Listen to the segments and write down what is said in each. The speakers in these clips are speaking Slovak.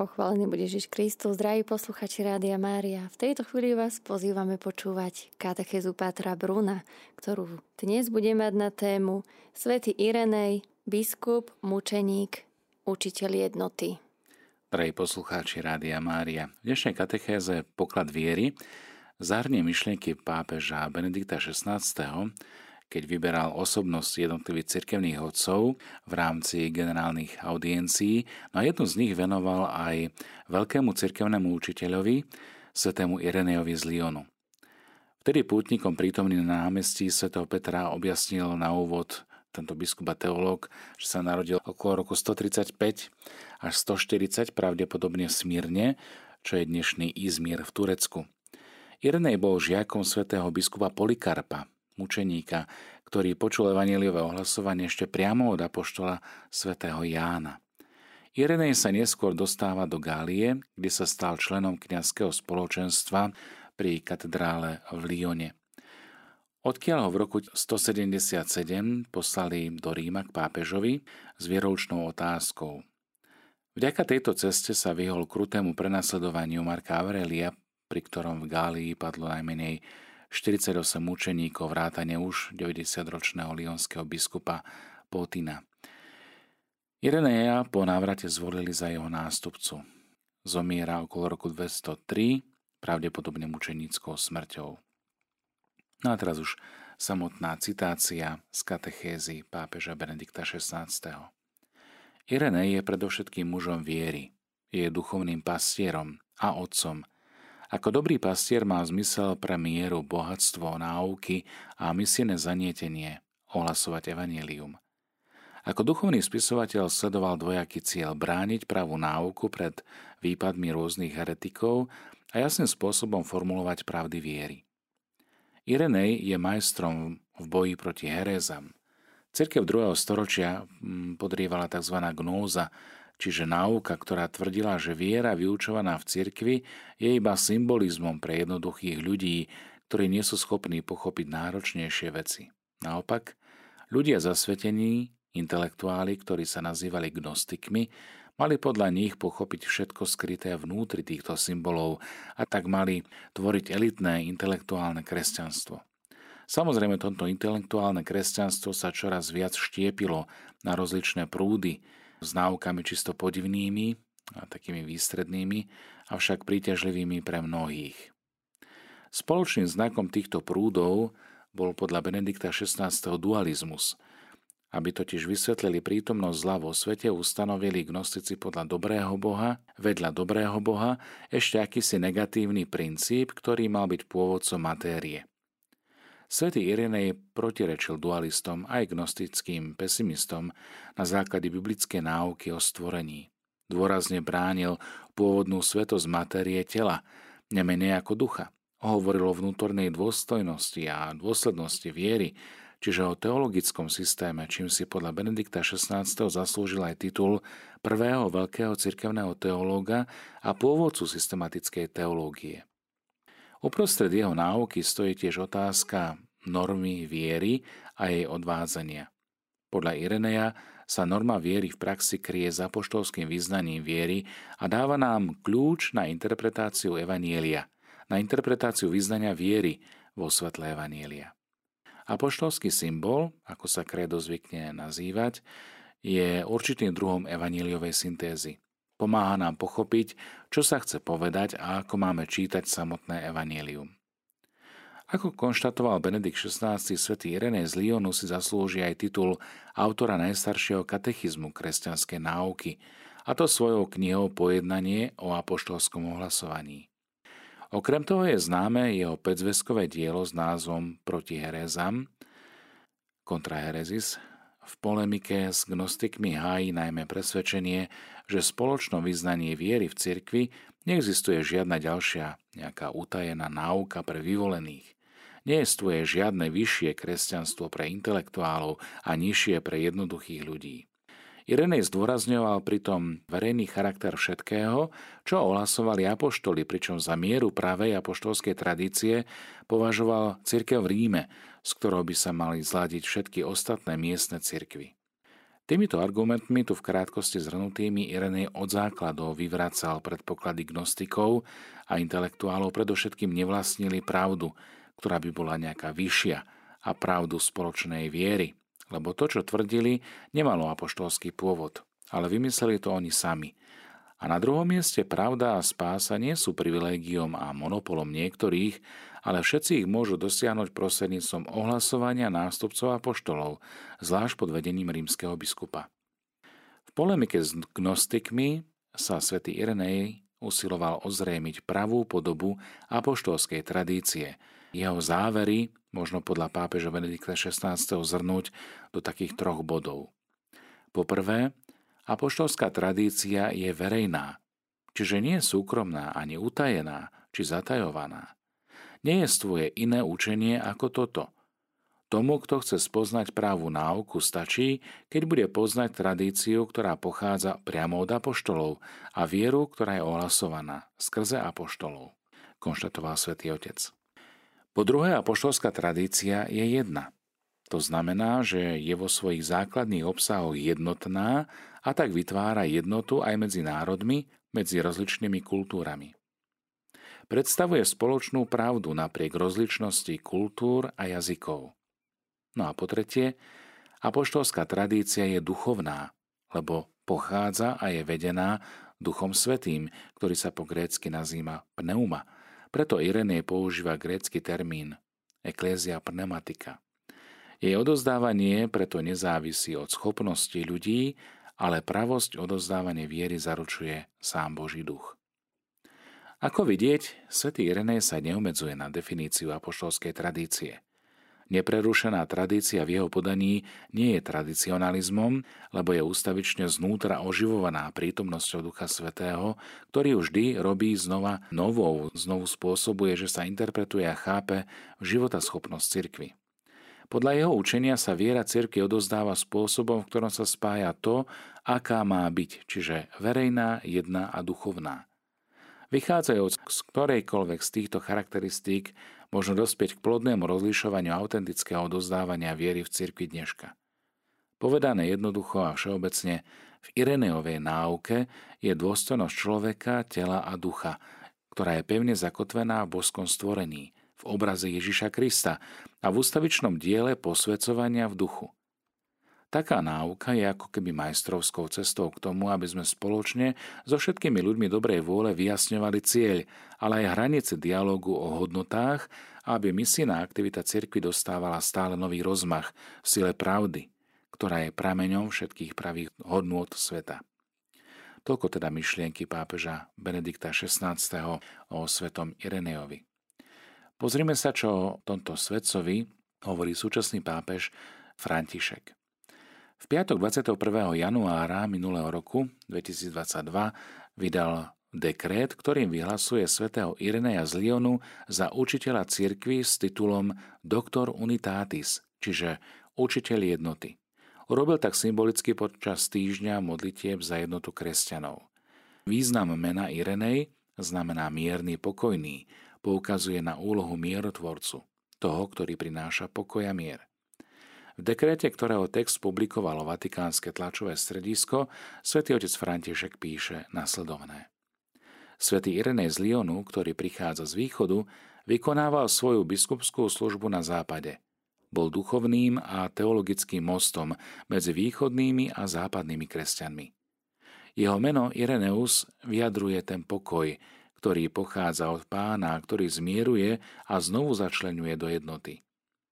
Pochválený bude Ježiš Kristus, zdraví posluchači Rádia Mária. V tejto chvíli vás pozývame počúvať katechezu Pátra Bruna, ktorú dnes bude mať na tému Svetý Irenej, biskup, mučeník, učiteľ jednoty. Drahí poslucháči Rádia Mária, v dnešnej katechéze Poklad viery zahrnie myšlienky pápeža Benedikta XVI keď vyberal osobnosť jednotlivých cirkevných odcov v rámci generálnych audiencií, no a jednu z nich venoval aj veľkému cirkevnému učiteľovi, svetému Irenejovi z Lyonu. Vtedy pútnikom prítomný na námestí svätého Petra objasnil na úvod tento biskup a teológ, že sa narodil okolo roku 135 až 140, pravdepodobne v Smírne, čo je dnešný Izmír v Turecku. Irenej bol žiakom svätého biskupa Polikarpa, mučeníka, ktorý počul evaneliové ohlasovanie ešte priamo od apoštola svätého Jána. Irenej sa neskôr dostáva do Gálie, kde sa stal členom kňazského spoločenstva pri katedrále v Lyone. Odkiaľ ho v roku 177 poslali do Ríma k pápežovi s vieroučnou otázkou. Vďaka tejto ceste sa vyhol krutému prenasledovaniu Marka Aurelia, pri ktorom v Gálii padlo najmenej 48 mučeníkov vrátane už 90-ročného lionského biskupa Potina. Ireneja po návrate zvolili za jeho nástupcu. Zomiera okolo roku 203, pravdepodobne mučenickou smrťou. No a teraz už samotná citácia z katechézy pápeža Benedikta XVI. Irenej je predovšetkým mužom viery, je duchovným pastierom a otcom, ako dobrý pastier má zmysel pre mieru, bohatstvo, náuky a misijné zanietenie ohlasovať evanelium. Ako duchovný spisovateľ sledoval dvojaký cieľ brániť pravú náuku pred výpadmi rôznych heretikov a jasným spôsobom formulovať pravdy viery. Irenej je majstrom v boji proti herezam. Cirkev 2. storočia mm, podrievala tzv. gnóza, čiže náuka, ktorá tvrdila, že viera vyučovaná v cirkvi je iba symbolizmom pre jednoduchých ľudí, ktorí nie sú schopní pochopiť náročnejšie veci. Naopak, ľudia zasvetení, intelektuáli, ktorí sa nazývali gnostikmi, mali podľa nich pochopiť všetko skryté vnútri týchto symbolov a tak mali tvoriť elitné intelektuálne kresťanstvo. Samozrejme, toto intelektuálne kresťanstvo sa čoraz viac štiepilo na rozličné prúdy, s náukami čisto podivnými a takými výstrednými, avšak príťažlivými pre mnohých. Spoločným znakom týchto prúdov bol podľa Benedikta XVI. dualizmus. Aby totiž vysvetlili prítomnosť zla vo svete, ustanovili gnostici podľa dobrého Boha, vedľa dobrého Boha, ešte akýsi negatívny princíp, ktorý mal byť pôvodcom matérie. Svetý Irenej protirečil dualistom aj gnostickým pesimistom na základe biblické náuky o stvorení. Dôrazne bránil pôvodnú svetosť matérie tela, nemenej ako ducha. Hovoril o vnútornej dôstojnosti a dôslednosti viery, čiže o teologickom systéme, čím si podľa Benedikta XVI. zaslúžil aj titul prvého veľkého cirkevného teológa a pôvodcu systematickej teológie. Uprostred jeho náuky stojí tiež otázka normy viery a jej odvádzania. Podľa Ireneja sa norma viery v praxi kryje za poštolským vyznaním viery a dáva nám kľúč na interpretáciu Evanielia, na interpretáciu vyznania viery vo svetle Evanielia. Apoštolský symbol, ako sa kredo zvykne nazývať, je určitým druhom evaníliovej syntézy – Pomáha nám pochopiť, čo sa chce povedať a ako máme čítať samotné evanílium. Ako konštatoval Benedikt XVI, svätý Irenej z Lyonu si zaslúži aj titul autora najstaršieho katechizmu kresťanskej náuky, a to svojou knihou Pojednanie o apoštolskom ohlasovaní. Okrem toho je známe jeho pedzveskové dielo s názvom Proti herezam, Contra Heresis, v polemike s gnostikmi hájí najmä presvedčenie, že v spoločnom vyznaní viery v cirkvi neexistuje žiadna ďalšia nejaká utajená náuka pre vyvolených. Neestuje žiadne vyššie kresťanstvo pre intelektuálov a nižšie pre jednoduchých ľudí. Irenej zdôrazňoval pritom verejný charakter všetkého, čo ohlasovali apoštoli, pričom za mieru pravej apoštolskej tradície považoval cirkev v Ríme, z ktorou by sa mali zladiť všetky ostatné miestne cirkvy. Týmito argumentmi tu v krátkosti zhrnutými Irenej od základov vyvracal predpoklady gnostikov a intelektuálov predovšetkým nevlastnili pravdu, ktorá by bola nejaká vyššia a pravdu spoločnej viery, lebo to, čo tvrdili, nemalo apoštolský pôvod, ale vymysleli to oni sami. A na druhom mieste pravda a spása nie sú privilégiom a monopolom niektorých, ale všetci ich môžu dosiahnuť prostredníctvom ohlasovania nástupcov a poštolov, zvlášť pod vedením rímskeho biskupa. V polemike s gnostikmi sa svätý Irenej usiloval ozrejmiť pravú podobu apoštolskej tradície. Jeho závery možno podľa pápeža Benedikta XVI. zhrnúť do takých troch bodov. Poprvé, apoštolská tradícia je verejná, čiže nie súkromná ani utajená či zatajovaná nejestvuje iné učenie ako toto. Tomu, kto chce spoznať právu náuku, stačí, keď bude poznať tradíciu, ktorá pochádza priamo od apoštolov a vieru, ktorá je ohlasovaná skrze apoštolov, konštatoval svätý Otec. Po druhé, apoštolská tradícia je jedna. To znamená, že je vo svojich základných obsahoch jednotná a tak vytvára jednotu aj medzi národmi, medzi rozličnými kultúrami predstavuje spoločnú pravdu napriek rozličnosti kultúr a jazykov. No a po tretie, apoštolská tradícia je duchovná, lebo pochádza a je vedená Duchom Svetým, ktorý sa po grécky nazýva pneuma. Preto Irenej používa grécky termín eklézia pneumatika. Jej odozdávanie preto nezávisí od schopnosti ľudí, ale pravosť odozdávanie viery zaručuje sám Boží duch. Ako vidieť, svätý Irenej sa neomedzuje na definíciu apoštolskej tradície. Neprerušená tradícia v jeho podaní nie je tradicionalizmom, lebo je ústavične znútra oživovaná prítomnosťou Ducha Svetého, ktorý vždy robí znova novou, znovu spôsobuje, že sa interpretuje a chápe životaschopnosť cirkvy. Podľa jeho učenia sa viera cirkvi odozdáva spôsobom, v ktorom sa spája to, aká má byť, čiže verejná, jedna a duchovná. Vychádzajúc z ktorejkoľvek z týchto charakteristík možno dospieť k plodnému rozlišovaniu autentického odozdávania viery v cirkvi dneška. Povedané jednoducho a všeobecne, v Ireneovej náuke je dôstojnosť človeka, tela a ducha, ktorá je pevne zakotvená v boskom stvorení, v obraze Ježiša Krista a v ústavičnom diele posvedcovania v duchu – Taká náuka je ako keby majstrovskou cestou k tomu, aby sme spoločne so všetkými ľuďmi dobrej vôle vyjasňovali cieľ, ale aj hranice dialogu o hodnotách, aby misijná aktivita cirkvi dostávala stále nový rozmach v sile pravdy, ktorá je prameňom všetkých pravých hodnôt sveta. Toľko teda myšlienky pápeža Benedikta XVI. o svetom Irenejovi. Pozrime sa, čo o tomto svetcovi hovorí súčasný pápež František. V piatok 21. januára minulého roku 2022 vydal dekret, ktorým vyhlasuje svätého Ireneja z Lyonu za učiteľa cirkvy s titulom Doktor Unitatis, čiže učiteľ jednoty. Urobil tak symbolicky počas týždňa modlitieb za jednotu kresťanov. Význam mena Irenej znamená mierny, pokojný, poukazuje na úlohu mierotvorcu, toho, ktorý prináša pokoj mier. V dekréte, ktorého text publikovalo Vatikánske tlačové stredisko, svätý otec František píše nasledovné. Svetý Irenej z Lyonu, ktorý prichádza z východu, vykonával svoju biskupskú službu na západe. Bol duchovným a teologickým mostom medzi východnými a západnými kresťanmi. Jeho meno Ireneus vyjadruje ten pokoj, ktorý pochádza od pána, ktorý zmieruje a znovu začlenuje do jednoty.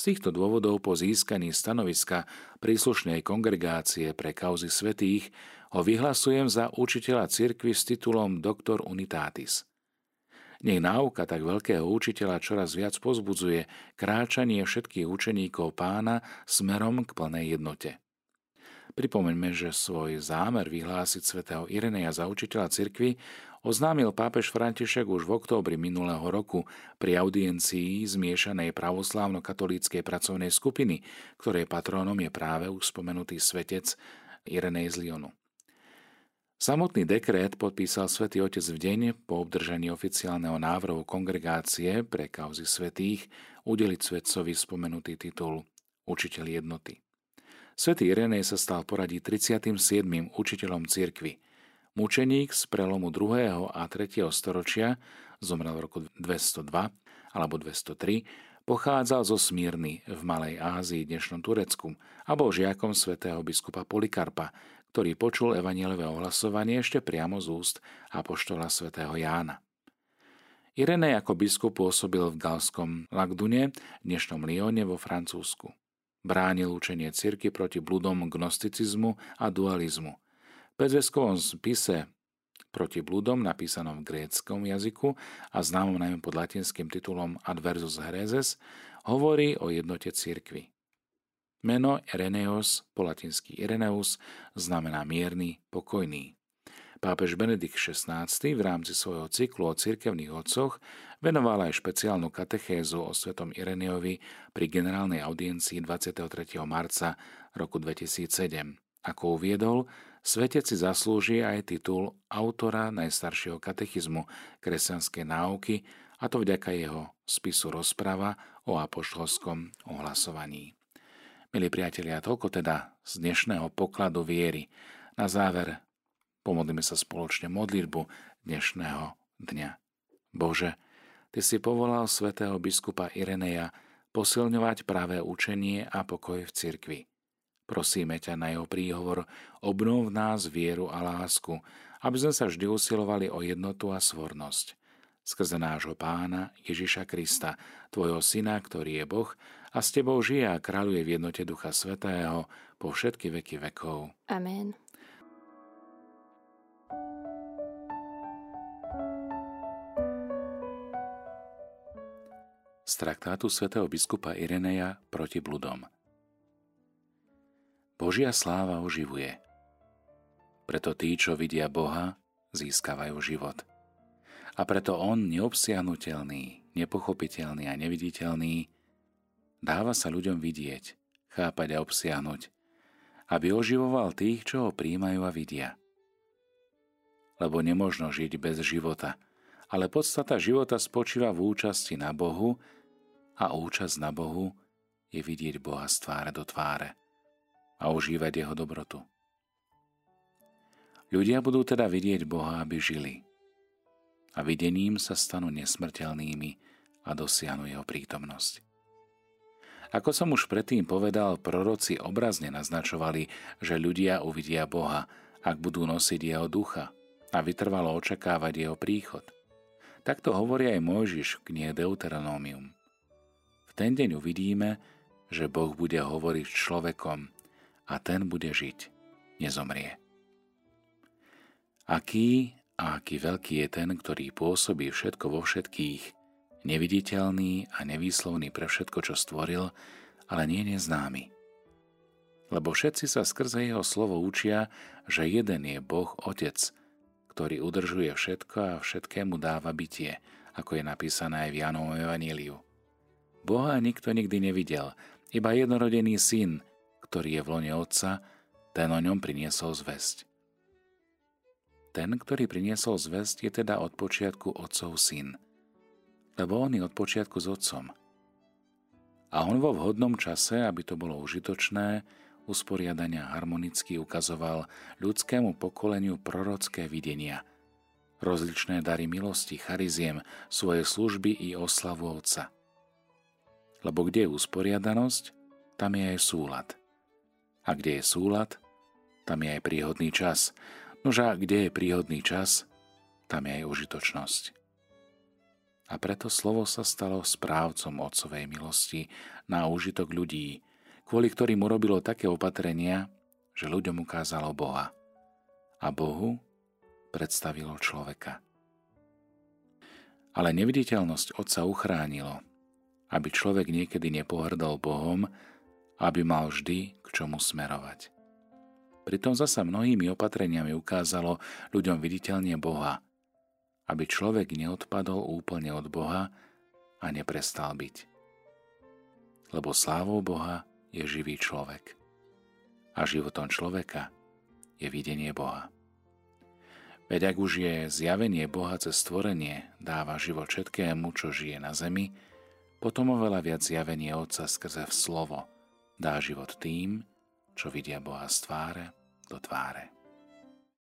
Z týchto dôvodov po získaní stanoviska príslušnej kongregácie pre kauzy svetých ho vyhlasujem za učiteľa cirkvy s titulom Doktor Unitatis. Nech náuka tak veľkého učiteľa čoraz viac pozbudzuje kráčanie všetkých učeníkov pána smerom k plnej jednote. Pripomeňme, že svoj zámer vyhlásiť svätého Ireneja za učiteľa cirkvy oznámil pápež František už v októbri minulého roku pri audiencii zmiešanej pravoslávno-katolíckej pracovnej skupiny, ktorej patrónom je práve už spomenutý svetec Irenej z Lyonu. Samotný dekret podpísal svätý Otec v deň po obdržaní oficiálneho návrhu kongregácie pre kauzy svetých udeliť svetcovi spomenutý titul Učiteľ jednoty. Svetý Irenej sa stal poradí 37. učiteľom cirkvy. Mučeník z prelomu 2. a 3. storočia, zomrel v roku 202 alebo 203, pochádzal zo Smírny v Malej Ázii, dnešnom Turecku a bol žiakom svätého biskupa Polikarpa, ktorý počul evanielové ohlasovanie ešte priamo z úst apoštola svätého Jána. Irenej ako biskup pôsobil v galskom Lagdune, dnešnom Lyone vo Francúzsku. Bránil učenie cirky proti bludom gnosticizmu a dualizmu. V Pezveskovom spise proti bludom, napísanom v gréckom jazyku a známom najmä pod latinským titulom Adversus Hereses, hovorí o jednote cirkvy. Meno Ireneos, po latinsky Ireneus, znamená mierny, pokojný. Pápež Benedikt XVI v rámci svojho cyklu o cirkevných otcoch venoval aj špeciálnu katechézu o svetom Ireneovi pri generálnej audiencii 23. marca roku 2007. Ako uviedol, svetec si zaslúži aj titul autora najstaršieho katechizmu kresťanskej náuky, a to vďaka jeho spisu rozprava o apoštolskom ohlasovaní. Milí priatelia, toľko teda z dnešného pokladu viery. Na záver Pomodlíme sa spoločne modlitbu dnešného dňa. Bože, Ty si povolal svätého biskupa Ireneja posilňovať práve učenie a pokoj v cirkvi. Prosíme ťa na jeho príhovor, obnov v nás vieru a lásku, aby sme sa vždy usilovali o jednotu a svornosť. Skrze nášho pána Ježiša Krista, tvojho syna, ktorý je Boh a s tebou žije a kráľuje v jednote Ducha Svetého po všetky veky vekov. Amen. Z traktátu svätého biskupa Ireneja proti bludom. Božia sláva oživuje. Preto tí, čo vidia Boha, získavajú život. A preto On, neobsiahnutelný, nepochopiteľný a neviditeľný, dáva sa ľuďom vidieť, chápať a obsiahnuť, aby oživoval tých, čo ho príjmajú a vidia. Lebo nemožno žiť bez života, ale podstata života spočíva v účasti na Bohu a účasť na Bohu je vidieť Boha z tváre do tváre a užívať Jeho dobrotu. Ľudia budú teda vidieť Boha, aby žili. A videním sa stanú nesmrteľnými a dosiahnu Jeho prítomnosť. Ako som už predtým povedal, proroci obrazne naznačovali, že ľudia uvidia Boha, ak budú nosiť Jeho ducha a vytrvalo očakávať Jeho príchod. Takto hovorí aj Mojžiš v knihe Deuteronomium ten deň uvidíme, že Boh bude hovoriť s človekom a ten bude žiť, nezomrie. Aký a aký veľký je ten, ktorý pôsobí všetko vo všetkých, neviditeľný a nevýslovný pre všetko, čo stvoril, ale nie neznámy. Lebo všetci sa skrze jeho slovo učia, že jeden je Boh Otec, ktorý udržuje všetko a všetkému dáva bytie, ako je napísané aj v Janovom Evaníliu. Boha nikto nikdy nevidel, iba jednorodený syn, ktorý je v lone otca, ten o ňom priniesol zväzť. Ten, ktorý priniesol zväzť, je teda od počiatku otcov syn, lebo on je od počiatku s otcom. A on vo vhodnom čase, aby to bolo užitočné, usporiadania harmonicky ukazoval ľudskému pokoleniu prorocké videnia, rozličné dary milosti, chariziem, svoje služby i oslavu Otca lebo kde je usporiadanosť, tam je aj súlad. A kde je súlad, tam je aj príhodný čas. Nož kde je príhodný čas, tam je aj užitočnosť. A preto slovo sa stalo správcom otcovej milosti na užitok ľudí, kvôli ktorým urobilo také opatrenia, že ľuďom ukázalo Boha. A Bohu predstavilo človeka. Ale neviditeľnosť Otca uchránilo – aby človek niekedy nepohrdol Bohom, aby mal vždy k čomu smerovať. Pritom zasa mnohými opatreniami ukázalo ľuďom viditeľne Boha, aby človek neodpadol úplne od Boha a neprestal byť. Lebo slávou Boha je živý človek. A životom človeka je videnie Boha. Veď ak už je zjavenie Boha cez stvorenie dáva život všetkému, čo žije na zemi, potom oveľa viac zjavenie Otca skrze v slovo dá život tým, čo vidia Boha z tváre do tváre.